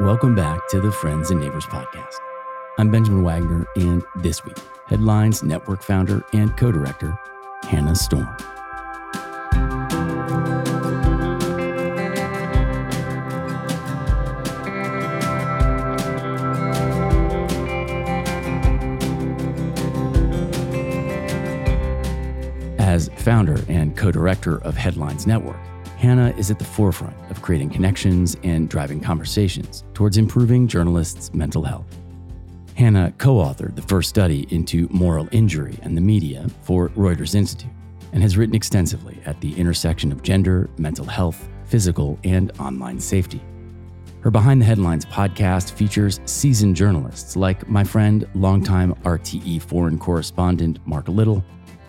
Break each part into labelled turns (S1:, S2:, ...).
S1: Welcome back to the Friends and Neighbors podcast. I'm Benjamin Wagner, and this week, Headlines Network founder and co director Hannah Storm. As founder and co director of Headlines Network, Hannah is at the forefront of creating connections and driving conversations towards improving journalists' mental health. Hannah co authored the first study into moral injury and the media for Reuters Institute and has written extensively at the intersection of gender, mental health, physical, and online safety. Her Behind the Headlines podcast features seasoned journalists like my friend, longtime RTE foreign correspondent Mark Little,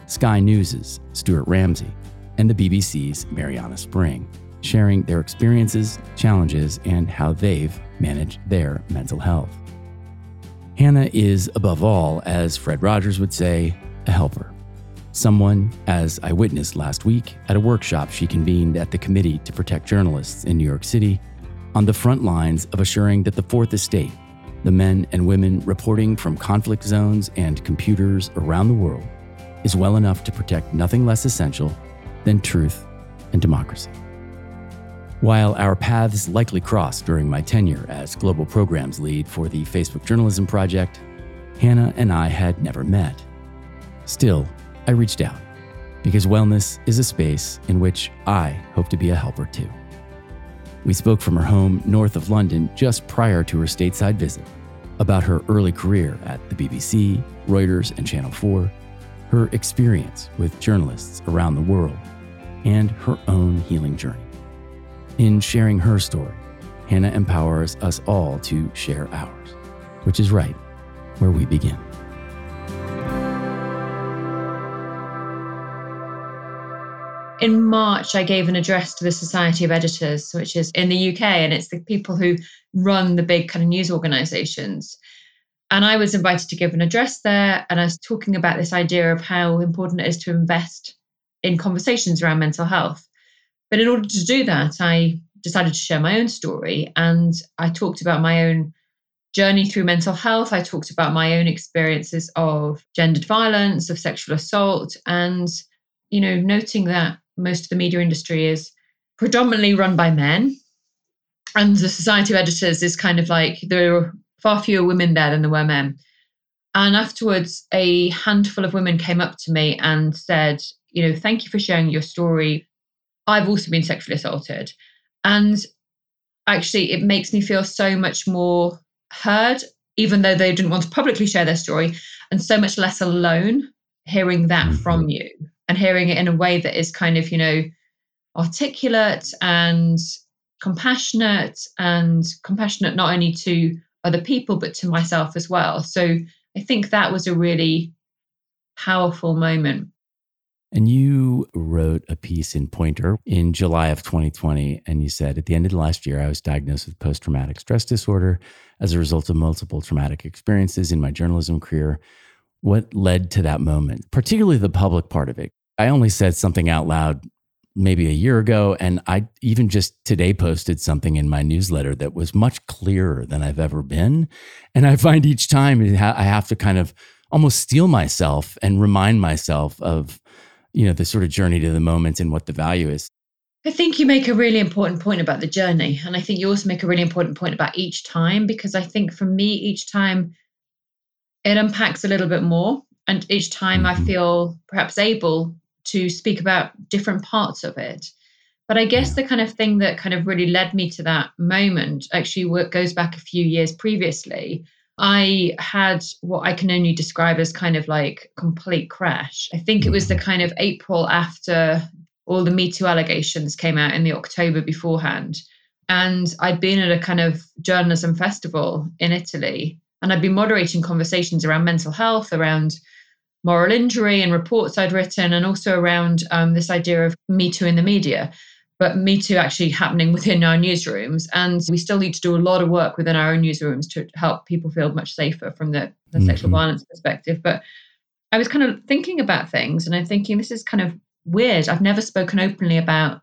S1: Sky News' Stuart Ramsay, and the BBC's Marianna Spring, sharing their experiences, challenges, and how they've managed their mental health. Hannah is, above all, as Fred Rogers would say, a helper. Someone, as I witnessed last week at a workshop she convened at the Committee to Protect Journalists in New York City, on the front lines of assuring that the Fourth Estate, the men and women reporting from conflict zones and computers around the world, is well enough to protect nothing less essential than truth and democracy. While our paths likely crossed during my tenure as global programs lead for the Facebook Journalism Project, Hannah and I had never met. Still, I reached out because wellness is a space in which I hope to be a helper too. We spoke from her home north of London just prior to her stateside visit about her early career at the BBC, Reuters, and Channel 4, her experience with journalists around the world, and her own healing journey. In sharing her story, Hannah empowers us all to share ours, which is right where we begin.
S2: In March, I gave an address to the Society of Editors, which is in the UK, and it's the people who run the big kind of news organizations. And I was invited to give an address there, and I was talking about this idea of how important it is to invest in conversations around mental health. But in order to do that, I decided to share my own story and I talked about my own journey through mental health. I talked about my own experiences of gendered violence, of sexual assault, and, you know, noting that most of the media industry is predominantly run by men. And the Society of Editors is kind of like there are far fewer women there than there were men. And afterwards, a handful of women came up to me and said, you know, thank you for sharing your story. I've also been sexually assaulted. And actually, it makes me feel so much more heard, even though they didn't want to publicly share their story, and so much less alone hearing that mm-hmm. from you and hearing it in a way that is kind of, you know, articulate and compassionate and compassionate not only to other people, but to myself as well. So I think that was a really powerful moment.
S1: And you wrote a piece in Poynter in July of 2020. And you said, at the end of the last year, I was diagnosed with post traumatic stress disorder as a result of multiple traumatic experiences in my journalism career. What led to that moment, particularly the public part of it? I only said something out loud maybe a year ago. And I even just today posted something in my newsletter that was much clearer than I've ever been. And I find each time I have to kind of almost steel myself and remind myself of you know the sort of journey to the moment and what the value is
S2: I think you make a really important point about the journey. And I think you also make a really important point about each time, because I think for me, each time it unpacks a little bit more. And each time mm-hmm. I feel perhaps able to speak about different parts of it. But I guess yeah. the kind of thing that kind of really led me to that moment actually goes back a few years previously I had what I can only describe as kind of like complete crash. I think it was the mm-hmm. kind of April after all the Me Too allegations came out in the October beforehand. And I'd been at a kind of journalism festival in Italy and I'd been moderating conversations around mental health, around moral injury and reports I'd written, and also around um, this idea of Me Too in the media but Me Too actually happening within our newsrooms. And we still need to do a lot of work within our own newsrooms to help people feel much safer from the, the mm-hmm. sexual violence perspective. But I was kind of thinking about things and I'm thinking this is kind of weird. I've never spoken openly about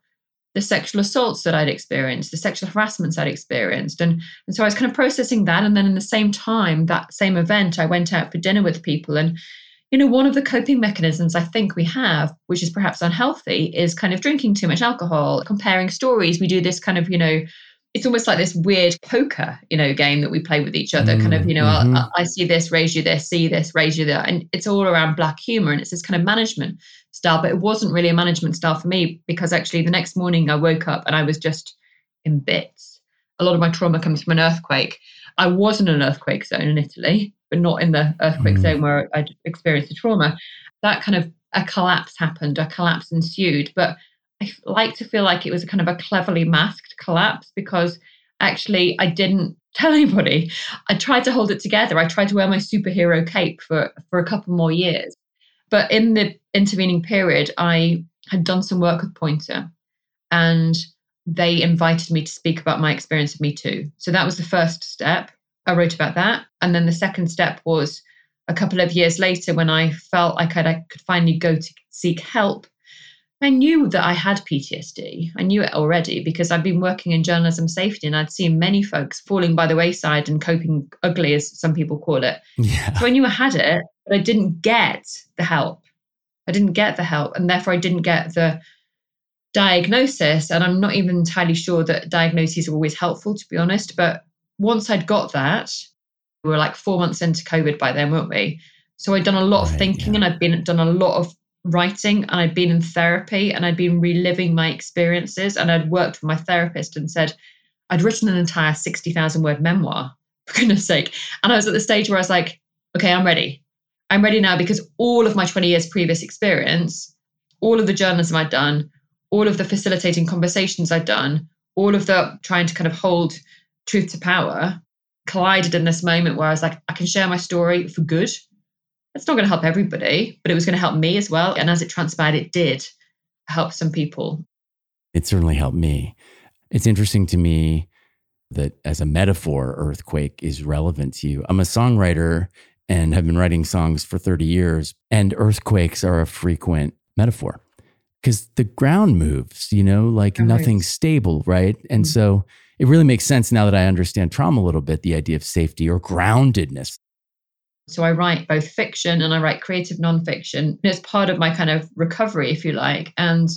S2: the sexual assaults that I'd experienced, the sexual harassments I'd experienced. And, and so I was kind of processing that. And then in the same time, that same event, I went out for dinner with people. And, you know, one of the coping mechanisms I think we have, which is perhaps unhealthy, is kind of drinking too much alcohol, comparing stories. We do this kind of, you know, it's almost like this weird poker, you know, game that we play with each other. Mm, kind of, you know, mm-hmm. I, I see this, raise you this, see this, raise you that, and it's all around black humor, and it's this kind of management style. But it wasn't really a management style for me because actually the next morning I woke up and I was just in bits. A lot of my trauma comes from an earthquake. I was in an earthquake zone in Italy, but not in the earthquake mm. zone where I'd experienced the trauma. That kind of a collapse happened, a collapse ensued, but I like to feel like it was a kind of a cleverly masked collapse because actually I didn't tell anybody. I tried to hold it together. I tried to wear my superhero cape for, for a couple more years. But in the intervening period, I had done some work with Poynter and they invited me to speak about my experience of Me Too. So that was the first step. I wrote about that. And then the second step was a couple of years later when I felt like I'd, I could finally go to seek help I knew that I had PTSD. I knew it already because I'd been working in journalism safety and I'd seen many folks falling by the wayside and coping ugly, as some people call it. Yeah. So I knew I had it, but I didn't get the help. I didn't get the help, and therefore I didn't get the diagnosis. And I'm not even entirely sure that diagnoses are always helpful, to be honest. But once I'd got that, we were like four months into COVID by then, weren't we? So I'd done a lot right, of thinking yeah. and I'd been done a lot of writing and I'd been in therapy and I'd been reliving my experiences and I'd worked with my therapist and said I'd written an entire 60,000 word memoir, for goodness sake. And I was at the stage where I was like, okay, I'm ready. I'm ready now because all of my 20 years previous experience, all of the journalism I'd done, all of the facilitating conversations I'd done, all of the trying to kind of hold truth to power collided in this moment where I was like, I can share my story for good it's not going to help everybody, but it was going to help me as well. And as it transpired, it did help some people.
S1: It certainly helped me. It's interesting to me that as a metaphor, earthquake is relevant to you. I'm a songwriter and have been writing songs for 30 years, and earthquakes are a frequent metaphor because the ground moves, you know, like nothing's stable, right? And mm-hmm. so it really makes sense now that I understand trauma a little bit the idea of safety or groundedness.
S2: So I write both fiction and I write creative nonfiction. It's part of my kind of recovery, if you like. And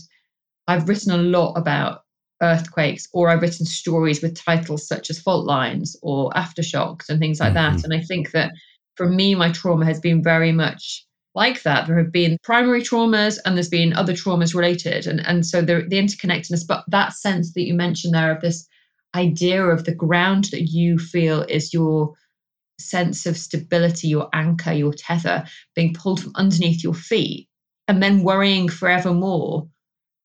S2: I've written a lot about earthquakes, or I've written stories with titles such as Fault Lines or Aftershocks and things like mm-hmm. that. And I think that for me, my trauma has been very much like that. There have been primary traumas and there's been other traumas related. And, and so the, the interconnectedness, but that sense that you mentioned there of this idea of the ground that you feel is your sense of stability, your anchor, your tether being pulled from underneath your feet, and then worrying forevermore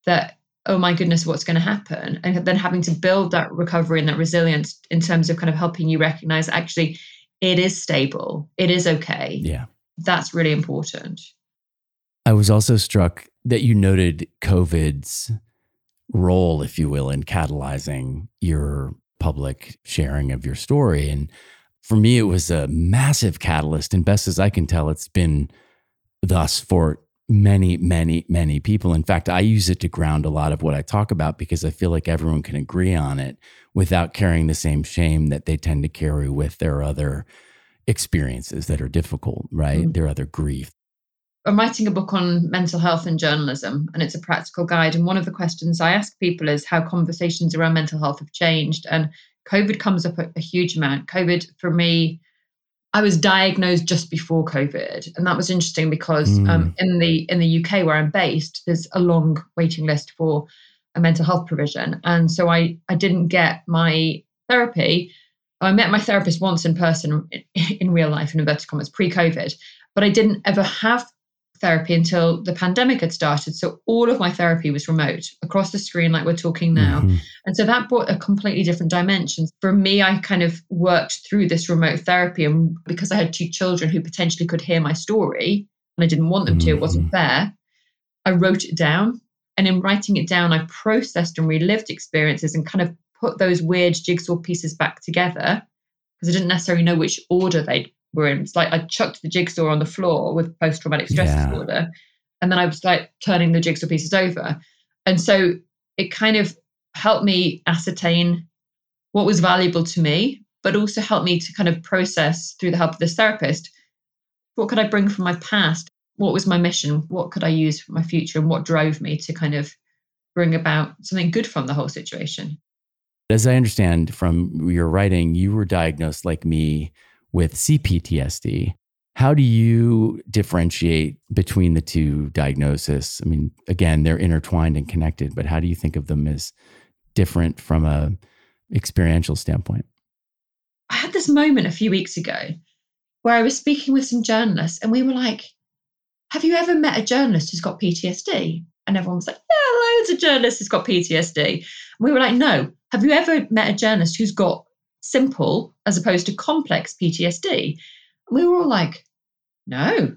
S2: that, oh my goodness, what's going to happen? And then having to build that recovery and that resilience in terms of kind of helping you recognize actually it is stable, it is okay.
S1: Yeah.
S2: That's really important.
S1: I was also struck that you noted COVID's role, if you will, in catalyzing your public sharing of your story. And for me, it was a massive catalyst. And best as I can tell, it's been thus for many, many, many people. In fact, I use it to ground a lot of what I talk about because I feel like everyone can agree on it without carrying the same shame that they tend to carry with their other experiences that are difficult, right? Mm-hmm. Their other grief.
S2: I'm writing a book on mental health and journalism, and it's a practical guide. And one of the questions I ask people is how conversations around mental health have changed. And COVID comes up a, a huge amount. COVID for me, I was diagnosed just before COVID, and that was interesting because mm. um, in the in the UK where I'm based, there's a long waiting list for a mental health provision, and so I I didn't get my therapy. I met my therapist once in person in, in real life in inverted commas pre-COVID, but I didn't ever have therapy until the pandemic had started. So all of my therapy was remote across the screen, like we're talking now. Mm-hmm. And so that brought a completely different dimension. For me, I kind of worked through this remote therapy. And because I had two children who potentially could hear my story, and I didn't want them to, mm-hmm. it wasn't mm-hmm. fair. I wrote it down. And in writing it down, I processed and relived experiences and kind of put those weird jigsaw pieces back together because I didn't necessarily know which order they'd were in. It's like I chucked the jigsaw on the floor with post traumatic stress yeah. disorder. And then I was like turning the jigsaw pieces over. And so it kind of helped me ascertain what was valuable to me, but also helped me to kind of process through the help of this therapist what could I bring from my past? What was my mission? What could I use for my future? And what drove me to kind of bring about something good from the whole situation?
S1: As I understand from your writing, you were diagnosed like me with CPTSD. How do you differentiate between the two diagnoses? I mean, again, they're intertwined and connected, but how do you think of them as different from a experiential standpoint?
S2: I had this moment a few weeks ago where I was speaking with some journalists and we were like, Have you ever met a journalist who's got PTSD? And everyone was like, Yeah, loads of journalists who's got PTSD. And we were like, No, have you ever met a journalist who's got simple as opposed to complex PTSD? And we were all like, no.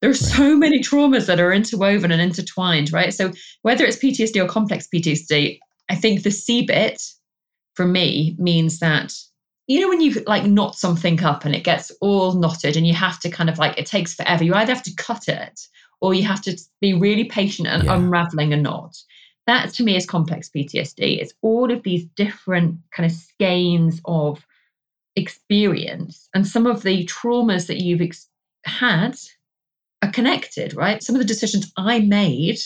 S2: There are so many traumas that are interwoven and intertwined, right? So whether it's PTSD or complex PTSD, I think the C bit for me means that you know when you like knot something up and it gets all knotted and you have to kind of like it takes forever you either have to cut it or you have to be really patient and yeah. unraveling a knot that to me is complex ptsd it's all of these different kind of skeins of experience and some of the traumas that you've ex- had are connected, right? Some of the decisions I made,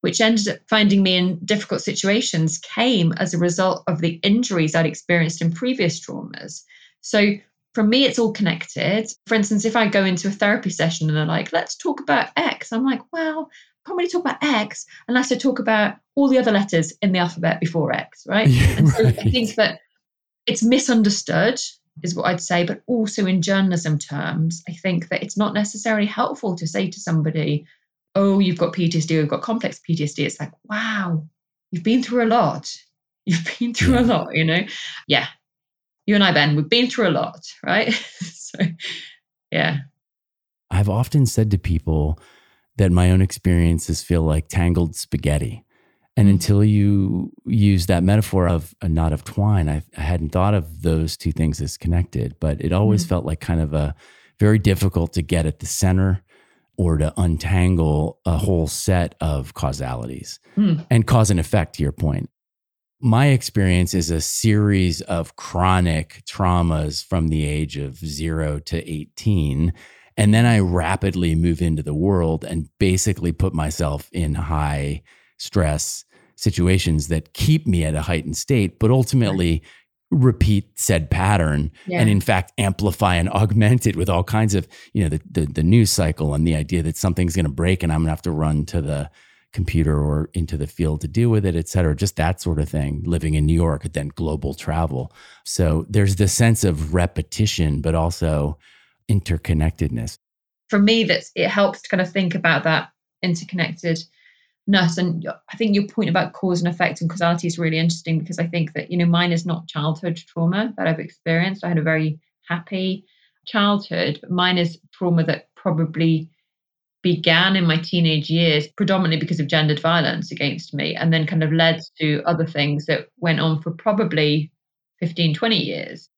S2: which ended up finding me in difficult situations, came as a result of the injuries I'd experienced in previous traumas. So for me, it's all connected. For instance, if I go into a therapy session and they're like, let's talk about X, I'm like, well, can't really talk about X unless I talk about all the other letters in the alphabet before X, right? Yeah, and so right. I think that it's misunderstood is what I'd say. But also in journalism terms, I think that it's not necessarily helpful to say to somebody, oh, you've got PTSD, you've got complex PTSD. It's like, wow, you've been through a lot. You've been through yeah. a lot, you know? Yeah. You and I, Ben, we've been through a lot, right? so, yeah.
S1: I've often said to people that my own experiences feel like tangled spaghetti. And until you use that metaphor of a knot of twine, I, I hadn't thought of those two things as connected, but it always mm felt like kind of a very difficult to get at the center or to untangle a whole set of causalities mm. and cause and effect, to your point. My experience is a series of chronic traumas from the age of zero to 18. And then I rapidly move into the world and basically put myself in high stress situations that keep me at a heightened state, but ultimately repeat said pattern yeah. and in fact amplify and augment it with all kinds of, you know, the, the, the news cycle and the idea that something's going to break and I'm going to have to run to the computer or into the field to deal with it, et cetera, just that sort of thing, living in New York, then global travel. So there's this sense of repetition, but also interconnectedness.
S2: For me, that's it helps to kind of think about that interconnectedness. and i think your point about cause and effect and causality is really interesting because i think that you know mine is not childhood trauma that i've experienced i had a very happy childhood but mine is trauma that probably began in my teenage years predominantly because of gendered violence against me and then kind of led to other things that went on for probably 15 20 years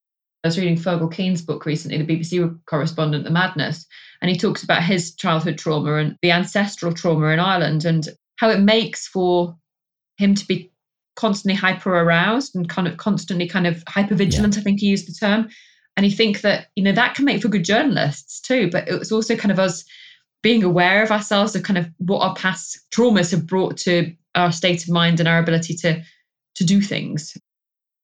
S2: I was reading Fergal Keane's book recently, the BBC correspondent, The Madness, and he talks about his childhood trauma and the ancestral trauma in Ireland. And how it makes for him to be constantly hyper aroused and kind of constantly kind of hyper vigilant yeah. i think he used the term and he think that you know that can make for good journalists too but it was also kind of us being aware of ourselves of kind of what our past traumas have brought to our state of mind and our ability to to do things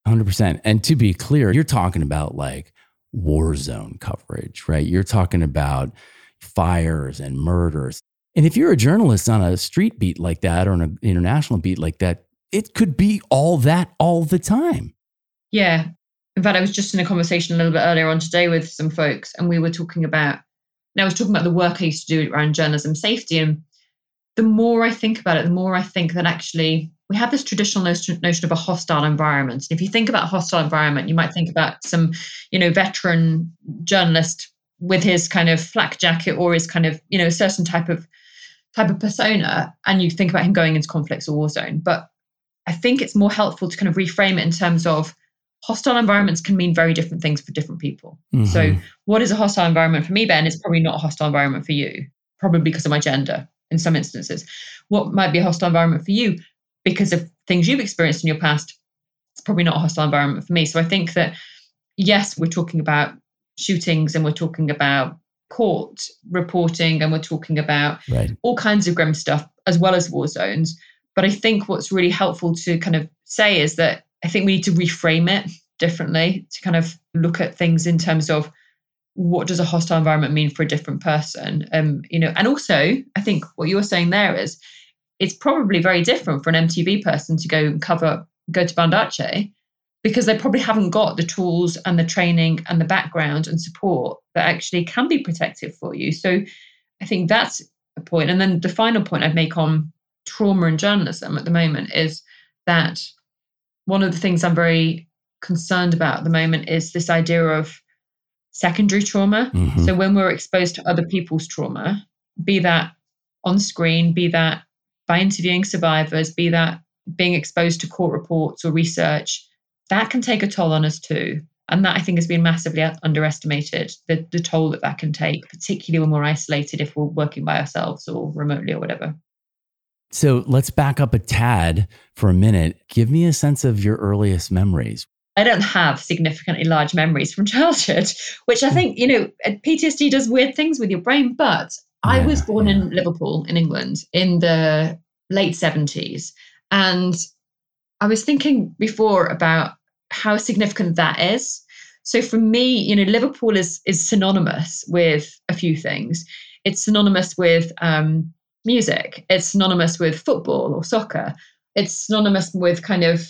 S1: 100% and to be clear you're talking about like war zone coverage right you're talking about fires and murders and if you're a journalist on a street beat like that or an international beat like that, it could be all that all the time.
S2: Yeah. In fact, I was just in a conversation a little bit earlier on today with some folks, and we were talking about, and I was talking about the work I used to do around journalism safety. And the more I think about it, the more I think that actually we have this traditional notion, notion of a hostile environment. And if you think about a hostile environment, you might think about some, you know, veteran journalist with his kind of flak jacket or his kind of, you know, a certain type of type of persona and you think about him going into conflicts or war zone. But I think it's more helpful to kind of reframe it in terms of hostile environments can mean very different things for different people. Mm-hmm. So, what is a hostile environment for me, Ben, is probably not a hostile environment for you, probably because of my gender in some instances. What might be a hostile environment for you because of things you've experienced in your past, it's probably not a hostile environment for me. So I think that, yes, we're talking about shootings and we're talking about court reporting and we're talking about right. all kinds of grim stuff as well as war zones. But I think what's really helpful to kind of say is that I think we need to reframe it differently to kind of look at things in terms of what does a hostile environment mean for a different person? Um you know and also i think what you're saying there is it's probably very different for an mtv person to go and cover go to Banda Aceh because they probably haven't got the tools and the training and the background and support that actually can be protective for you. So i think that's a point. And then the final point i'd make on trauma and journalism at the moment is that one of the things i'm very concerned about at the moment is this idea of secondary trauma. Mm-hmm. So when we're exposed to other people's trauma, be that on screen, be that by interviewing survivors, be that being exposed to court reports or research, that can take a toll on us too. And that I think has been massively underestimated, the, the toll that that can take, particularly when we're isolated if we're working by ourselves or remotely or whatever.
S1: So let's back up a tad for a minute. Give me a sense of your earliest memories.
S2: I don't have significantly large memories from childhood, which I think, you know, PTSD does weird things with your brain. But yeah, I was born yeah. in Liverpool, in England, in the late 70s. And I was thinking before about how significant that is. So for me, you know, Liverpool is is synonymous with a few things. It's synonymous with um, music. It's synonymous with football or soccer. It's synonymous with kind of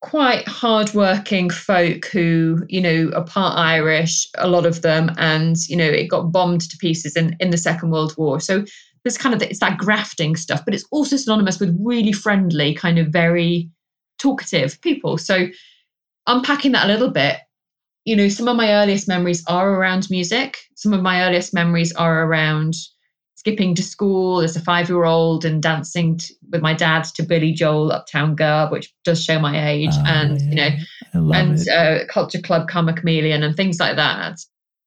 S2: quite hardworking folk who, you know, are part Irish, a lot of them, and you know, it got bombed to pieces in in the Second World War. So there's kind of it's that grafting stuff, but it's also synonymous with really friendly, kind of very talkative people. So unpacking that a little bit, you know, some of my earliest memories are around music. Some of my earliest memories are around skipping to school as a five year old and dancing with my dad to Billy Joel, Uptown Girl, which does show my age, oh, and yeah. you know, and uh, Culture Club, Karma Chameleon, and things like that.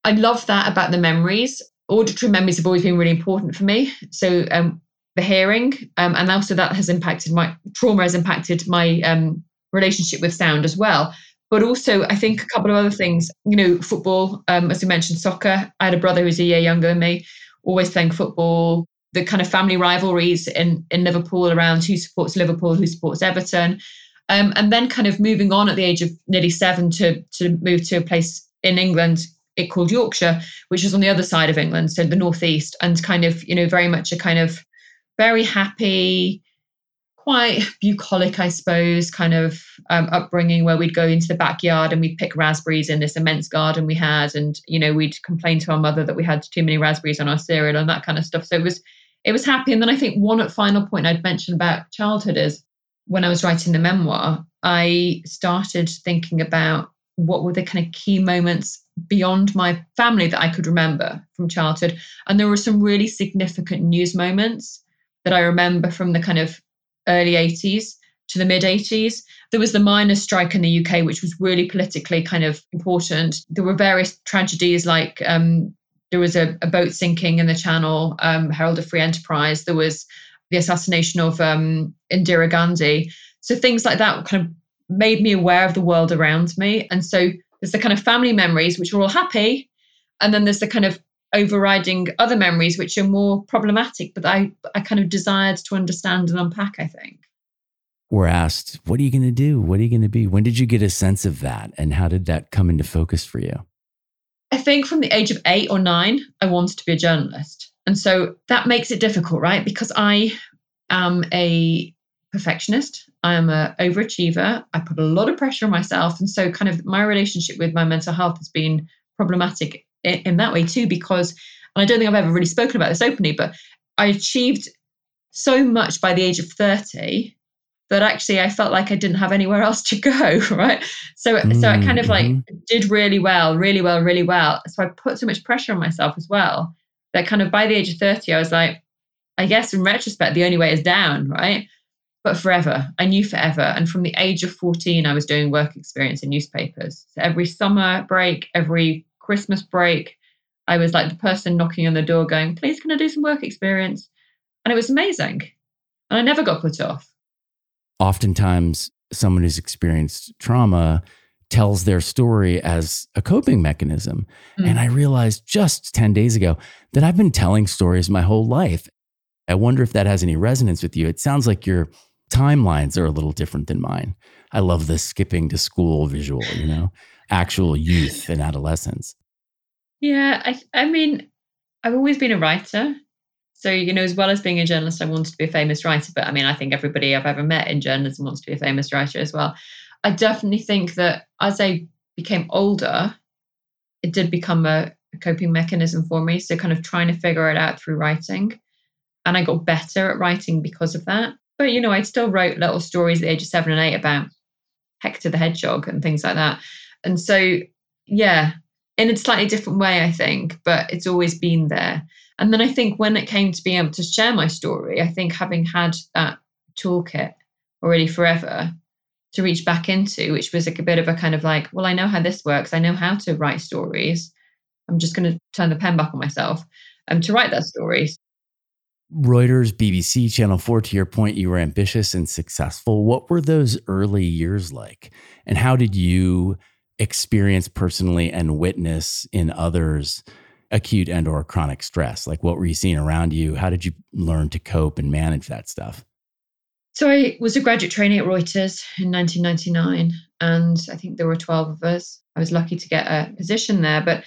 S2: I love that about the memories. Auditory memories have always been really important for me. So um, the hearing, um, and also that has impacted my trauma has impacted my um, relationship with sound as well. But also, I think a couple of other things. You know, football, um, as you mentioned, soccer. I had a brother who's a year younger than me always playing football, the kind of family rivalries in, in Liverpool around who supports Liverpool, who supports Everton. Um, and then kind of moving on at the age of nearly seven to, to move to a place in England it called Yorkshire, which is on the other side of England, so the northeast, and kind of, you know, very much a kind of very happy, quite bucolic, I suppose, kind of um, upbringing where we'd go into the backyard and we'd pick raspberries in this immense garden we had, and you know we'd complain to our mother that we had too many raspberries on our cereal and that kind of stuff. So it was it was happy. And then I think one final point I'd mention about childhood is when I was writing the memoir, I started thinking about what were the kind of key moments beyond my family that I could remember from childhood, and there were some really significant news moments that I remember from the kind of early 80s to the mid 80s. There was the miners' strike in the UK, which was really politically kind of important. There were various tragedies like um, there was a, a, boat sinking in the Channel, um, Herald of Free Enterprise. There was the assassination of um, Indira Gandhi. So things like that kind of made me aware of the world around me. And so there's the kind of family memories, which are all happy. And then there's the kind of overriding other memories which are more problematic but i i kind of desired to understand and unpack i think.
S1: We're asked what are you going to do? What are you going to be? When did you get a sense of that and how did that come into focus for you?
S2: I think from the age of eight or nine i wanted to be a journalist. And so that makes it difficult right? Because i am a perfectionist. I am a overachiever. I put a lot of pressure on myself. And so kind of my relationship with my mental health has been problematic in that way too, because and I don't think I've ever really spoken about this openly, but I achieved so much by the age of 30 that actually I felt like I didn't have anywhere else to go, right? So mm, so I kind of like mm-hmm. did really well, really well, really well. So I put so much pressure on myself as well that kind of by the age of 30 I was like I guess in retrospect the only way is down, right? But forever, I knew forever. And from the age of 14, I was doing work experience in newspapers. So every summer break, every Christmas break, I was like the person knocking on the door going, please, can I do some work experience? And it was amazing. And I never got put off.
S1: oftentimes someone who's experienced trauma tells their story as a coping mechanism. Mm. And I realized just 10 days ago that I've been telling stories my whole life. I wonder if that has any resonance with you. It sounds like your timelines are a little different than mine. I love the skipping to school visual, you know, actual youth and adolescence.
S2: Yeah, I I mean, I've always been a writer. So, you know, as well as being a journalist, I wanted to be a famous writer. But I mean, I think everybody I've ever met in journalism wants to be a famous writer as well. I definitely think that as I became older, it did become a, coping mechanism for me. So, kind of trying to figure it out through writing. And I got better at writing because of that. But, you know, I still wrote little stories at the age of seven and eight about Hector the Hedgehog and things like that. And so, yeah, in a slightly different way, I think, but it's always been there. And then I think when it came to being able to share my story, I think having had that toolkit already forever to reach back into, which was like a bit of a kind of like, well, I know how this works. I know how to write stories. I'm just going to turn the pen back on myself um, to write that story.
S1: Reuters, BBC, Channel 4, to your point, you were ambitious and successful. What were those early years like? And how did you experience personally and witness in others acute and or chronic stress? Like what were you seeing around you? How did you learn to cope and manage that stuff?
S2: So I was a graduate trainee at Reuters in 1999, and I think there were 12 of us. I was lucky to get a position there, but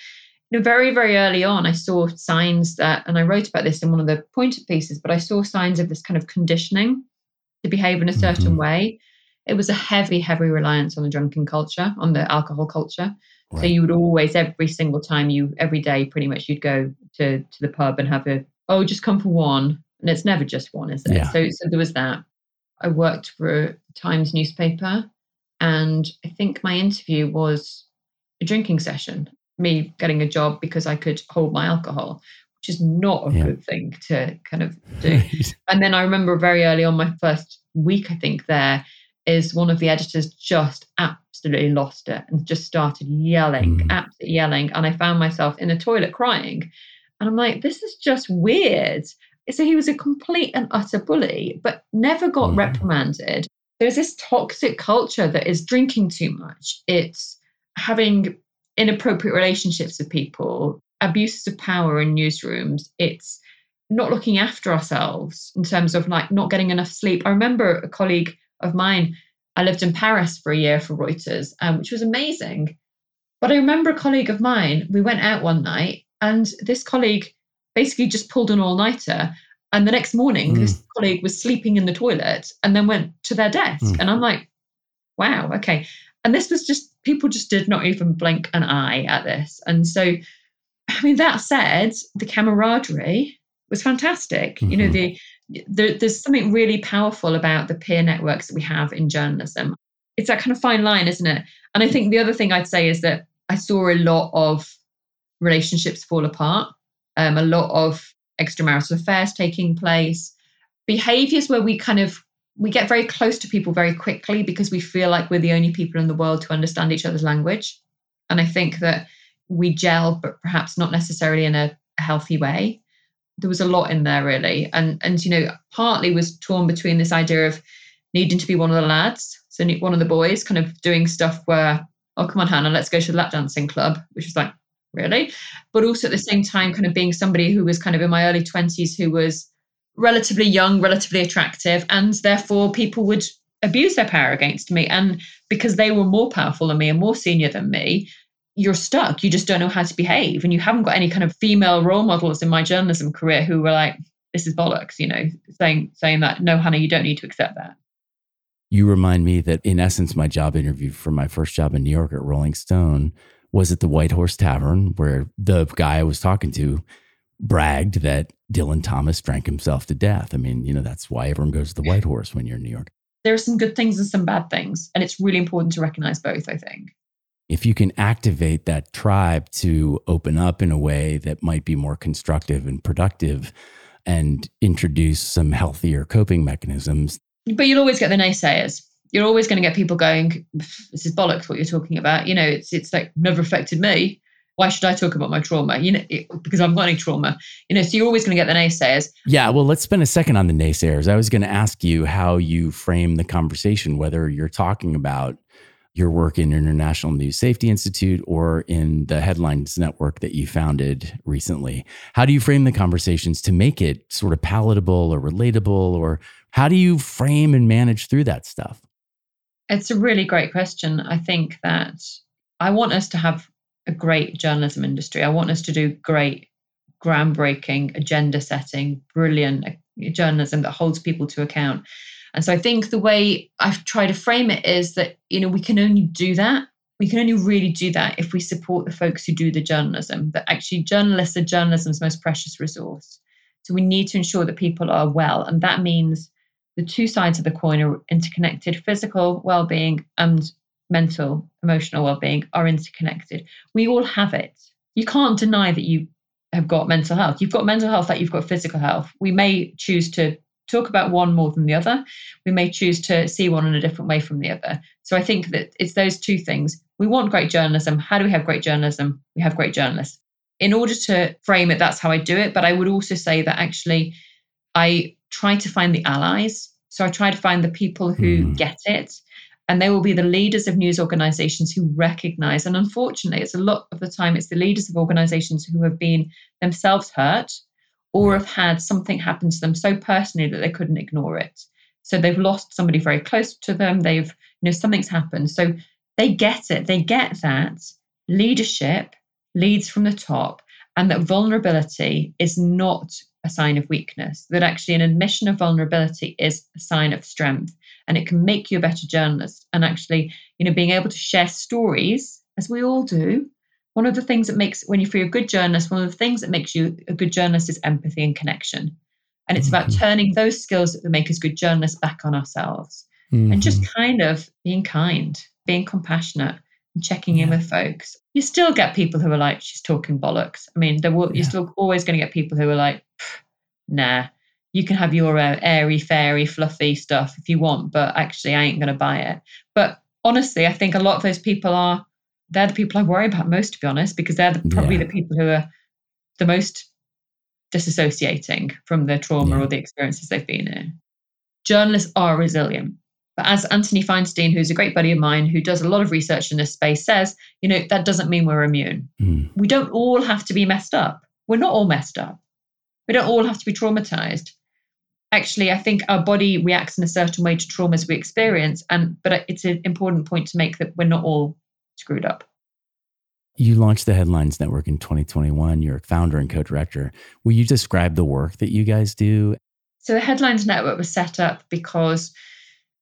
S2: you know, very, very early on, I saw signs that, and I wrote about this in one of the Poynter pieces, but I saw signs of this kind of conditioning to behave in a certain mm-hmm. way. It was a heavy, heavy reliance on the drinking culture, on the alcohol culture. Right. So you would always, every single time you, every day, pretty much, you'd go to to the pub and have a, oh, just come for one, and it's never just one, is it? Yeah. So, so there was that. I worked for a Times newspaper, and I think my interview was a drinking session. Me getting a job because I could hold my alcohol, which is not a yeah. good thing to kind of do. and then I remember very early on, my first week, I think there is one of the editors just absolutely lost it and just started yelling, mm. absolutely yelling. And I found myself in the toilet crying. And I'm like, this is just weird. So he was a complete and utter bully, but never got mm. reprimanded. There's this toxic culture that is drinking too much. It's having inappropriate relationships with people, abuses of power in newsrooms. It's not looking after ourselves in terms of like not getting enough sleep. I remember a colleague of mine. I lived in Paris for a year for Reuters, um, which was amazing. But I remember a colleague of mine, we went out one night, and this colleague basically just pulled an all nighter. And the next morning, mm. this colleague was sleeping in the toilet and then went to their desk. Mm. And I'm like, wow, okay. And this was just, people just did not even blink an eye at this. And so, I mean, that said, the camaraderie was fantastic. Mm-hmm. You know, mm-hmm. the there, there's something really powerful about the peer networks that we have in journalism. It's that kind of fine line, isn't it? And I think the other thing I'd say is that I saw a lot of relationships fall apart, um, a lot of extramarital affairs taking place, behaviors where we kind of we get very close to people very quickly because we feel like we're the only people in the world to understand each other's language. And I think that we gel, but perhaps not necessarily in a healthy way there was a lot in there really. And and you know partly was torn between this idea of needing to be one of the lads so one of the boys kind of doing stuff where oh come on hannah let's go to the lap dancing club which was like really? But also at the same time kind of being somebody who was kind of in my early 20s who was relatively young relatively attractive and therefore people would abuse their power against me. And because they were more powerful than me and more senior than me you're stuck. You just don't know how to behave. And you haven't got any kind of female role models in my journalism career who were like, this is bollocks, you know, saying saying that, no, Hannah, you don't need to accept that.
S1: You remind me that in essence, my job interview for my first job in New York at Rolling Stone was at the White Horse Tavern, where the guy I was talking to bragged that Dylan Thomas drank himself to death. I mean, you know, that's why everyone goes to the White Horse when you're in New York.
S2: There are some good things and some bad things. And it's really important to recognize both, I think
S1: if you can activate that tribe to open up in a way that might be more constructive and productive and introduce some healthier coping mechanisms.
S2: But you'll always get the naysayers. You're always going to get people going, this is bollocks what you're talking about. You know, it's it's like never affected me. why should I talk about my trauma? You know, it, because I'm got any trauma. You know, so you're always going to get the naysayers.
S1: Yeah. Well, let's spend a second on the naysayers. I was going to ask you how you frame the conversation, whether you're talking about your work in International News Safety Institute or in the Headlines Network that you founded recently. How do you frame the conversations to make it sort of palatable or relatable? Or how do you frame and manage through that stuff?
S2: It's a really great question. I think that I want us to have a great journalism industry. I want us to do great, groundbreaking, agenda setting, brilliant uh, journalism that holds people to account. And so I think the way I've tried to frame it is that, you know, we can only do that. We can only really do that if we support the folks who do the journalism, that actually journalists are journalism's most precious resource. So we need to ensure that people are well. And that means the two sides of the coin are interconnected physical well being and mental, emotional well being are interconnected. We all have it. You can't deny that you have got mental health. You've got mental health, like you've got physical health. We may choose to talk about one more than the other. We may choose to see one in a different way from the other. So I think that it's those two things. We want great journalism. How do we have great journalism? We have great journalists. In order to frame it, that's how I do it. But I would also say that actually I try to find the allies. So I try to find the people who mm. get it. And they will be the leaders of news organizations who recognize. And unfortunately, it's a lot of the time, it's the leaders of organizations who have been themselves hurt or have had something happen to them so personally that they couldn't ignore it. So they've lost somebody very close to them. They've, you know, something's happened. So they get it. They get that leadership leads from the top and that vulnerability is not a sign of weakness, that actually an admission of vulnerability is a sign of strength and it can make you a better journalist. And actually, you know, being able to share stories, as we all do, one of the things that makes when you're a good journalist, one of the things that makes you a good journalist is empathy and connection. And it's mm-hmm. about turning those skills that make us good journalists back on ourselves mm-hmm. and just mm-hmm. kind of being kind, being compassionate, and checking in with folks. You still get people who are like, she's talking bollocks. I mean, there will, yeah. you're still always going to get people who are like, nah, you can have your uh, airy, fairy, fluffy stuff if you want, but actually, I ain't going to buy it. But honestly, I think a lot of those people are they're the people I worry about most, to be honest, because they're the, probably yeah. the people who are the most disassociating from the trauma yeah. or the experiences they've been in. Journalists are resilient. But as Anthony Feinstein, who's a great buddy of mine who does a lot of research in this space, says, you know, that doesn't mean we're immune. Mm. We don't all have to be messed up. We're not all messed up. We don't all have to be traumatized. Actually, I think our body reacts in a certain way to traumas we experience. And but it's an important point to make that we're not all screwed up.
S1: You launched the Headlines Network in 2021. You're a founder and co director. Will you describe the work that you guys do?
S2: So, the Headlines Network was set up because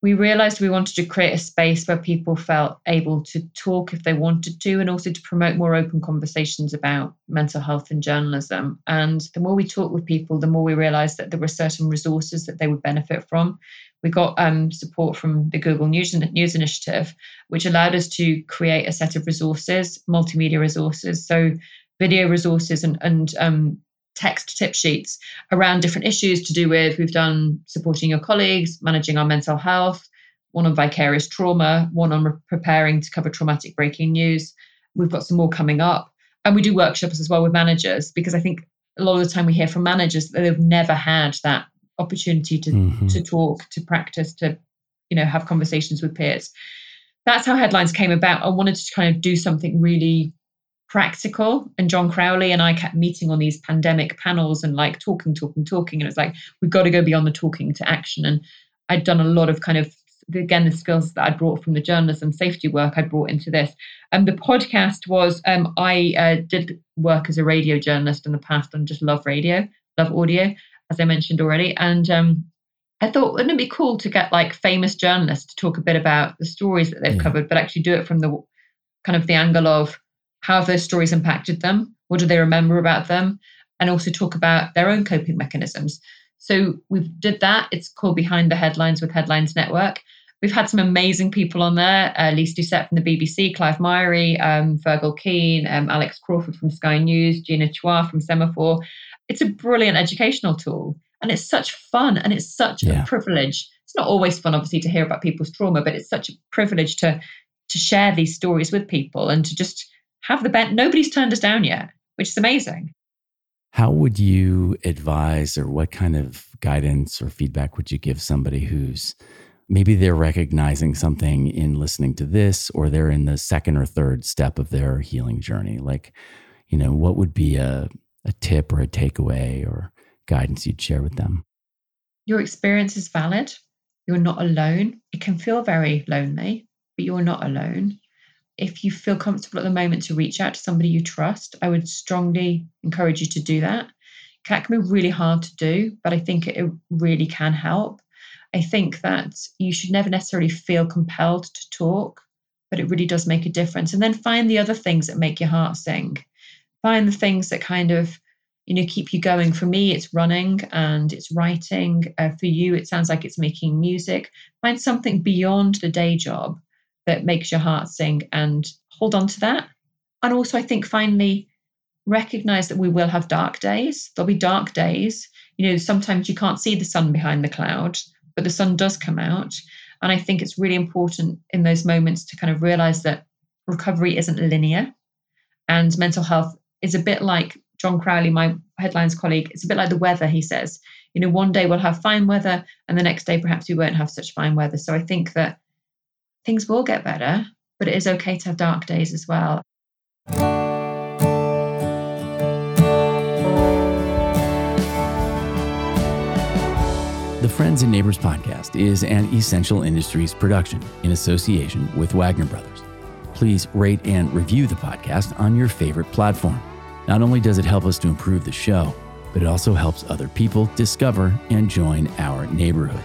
S2: we realized we wanted to create a space where people felt able to talk if they wanted to and also to promote more open conversations about mental health and journalism and the more we talked with people the more we realized that there were certain resources that they would benefit from we got um, support from the Google News, News Initiative, which allowed us to create a set of resources, multimedia resources, so video resources and, and um, text tip sheets around different issues to do with we've done supporting your colleagues, managing our mental health, one on vicarious trauma, one on re- preparing to cover traumatic breaking news. We've got some more coming up. And we do workshops as well with managers because I think a lot of the time we hear from managers that they've never had that opportunity to mm-hmm. to talk, to practice, to you know have conversations with peers. That's how headlines came about. I wanted to kind of do something really practical. And John Crowley and I kept meeting on these pandemic panels and like talking, talking, talking. And it's like we've got to go beyond the talking to action. And I'd done a lot of kind of again the skills that I brought from the journalism safety work I brought into this. And the podcast was um, I uh, did work as a radio journalist in the past and just love radio, love audio as I mentioned already. And um, I thought, wouldn't it be cool to get like famous journalists to talk a bit about the stories that they've yeah. covered, but actually do it from the kind of the angle of how have those stories impacted them? What do they remember about them? And also talk about their own coping mechanisms. So we've did that. It's called Behind the Headlines with Headlines Network. We've had some amazing people on there. Uh, Lyse Doucet from the BBC, Clive Myrie, um, Fergal Keane, um, Alex Crawford from Sky News, Gina Chua from Semafor it's a brilliant educational tool and it's such fun and it's such yeah. a privilege it's not always fun obviously to hear about people's trauma but it's such a privilege to to share these stories with people and to just have the bent. Nobody's turned us down yet, which is amazing.
S1: How would you advise, or what kind of guidance or feedback would you give somebody who's maybe they're recognizing something in listening to this, or they're in the second or third step of their healing journey? Like, you know, what would be a, a tip or a takeaway or guidance you'd share with them?
S2: Your experience is valid. You're not alone. It can feel very lonely, but you're not alone. If you feel comfortable at the moment to reach out to somebody you trust, I would strongly encourage you to do that. That can be really hard to do, but I think it really can help. I think that you should never necessarily feel compelled to talk, but it really does make a difference. And then find the other things that make your heart sing. Find the things that kind of you know keep you going. For me it's running and it's writing. Uh, for you it sounds like it's making music. Find something beyond the day job that makes your heart sing and hold on to that. And also i think finally recognize that we will have dark days. There'll be dark days. You know sometimes you can't see the sun behind the cloud but the sun does come out. And i think it's really important in those moments to kind of realize that recovery isn't linear and mental health is a bit like John Crowley, my headlines colleague, it's a bit like the weather, he says. You know, one day we'll have fine weather, and the next day perhaps we won't have such fine weather. So I think that things will get better, but it is okay to have dark days as well.
S1: The Friends and Neighbors podcast is an Essential Industries production in association with Wagner Brothers. Please rate and review the podcast on your favorite platform. Not only does it help us to improve the show, but it also helps other people discover and join our neighborhood.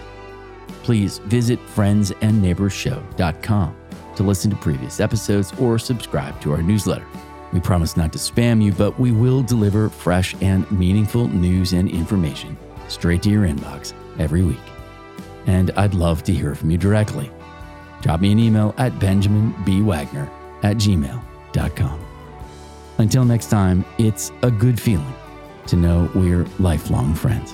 S1: Please visit friendsandneighborsshow.com to listen to previous episodes or subscribe to our newsletter. We promise not to spam you, but we will deliver fresh and meaningful news and information straight to your inbox every week. And I'd love to hear from you directly. Drop me an email at benjaminbwagner at gmail.com. Until next time, it's a good feeling to know we're lifelong friends.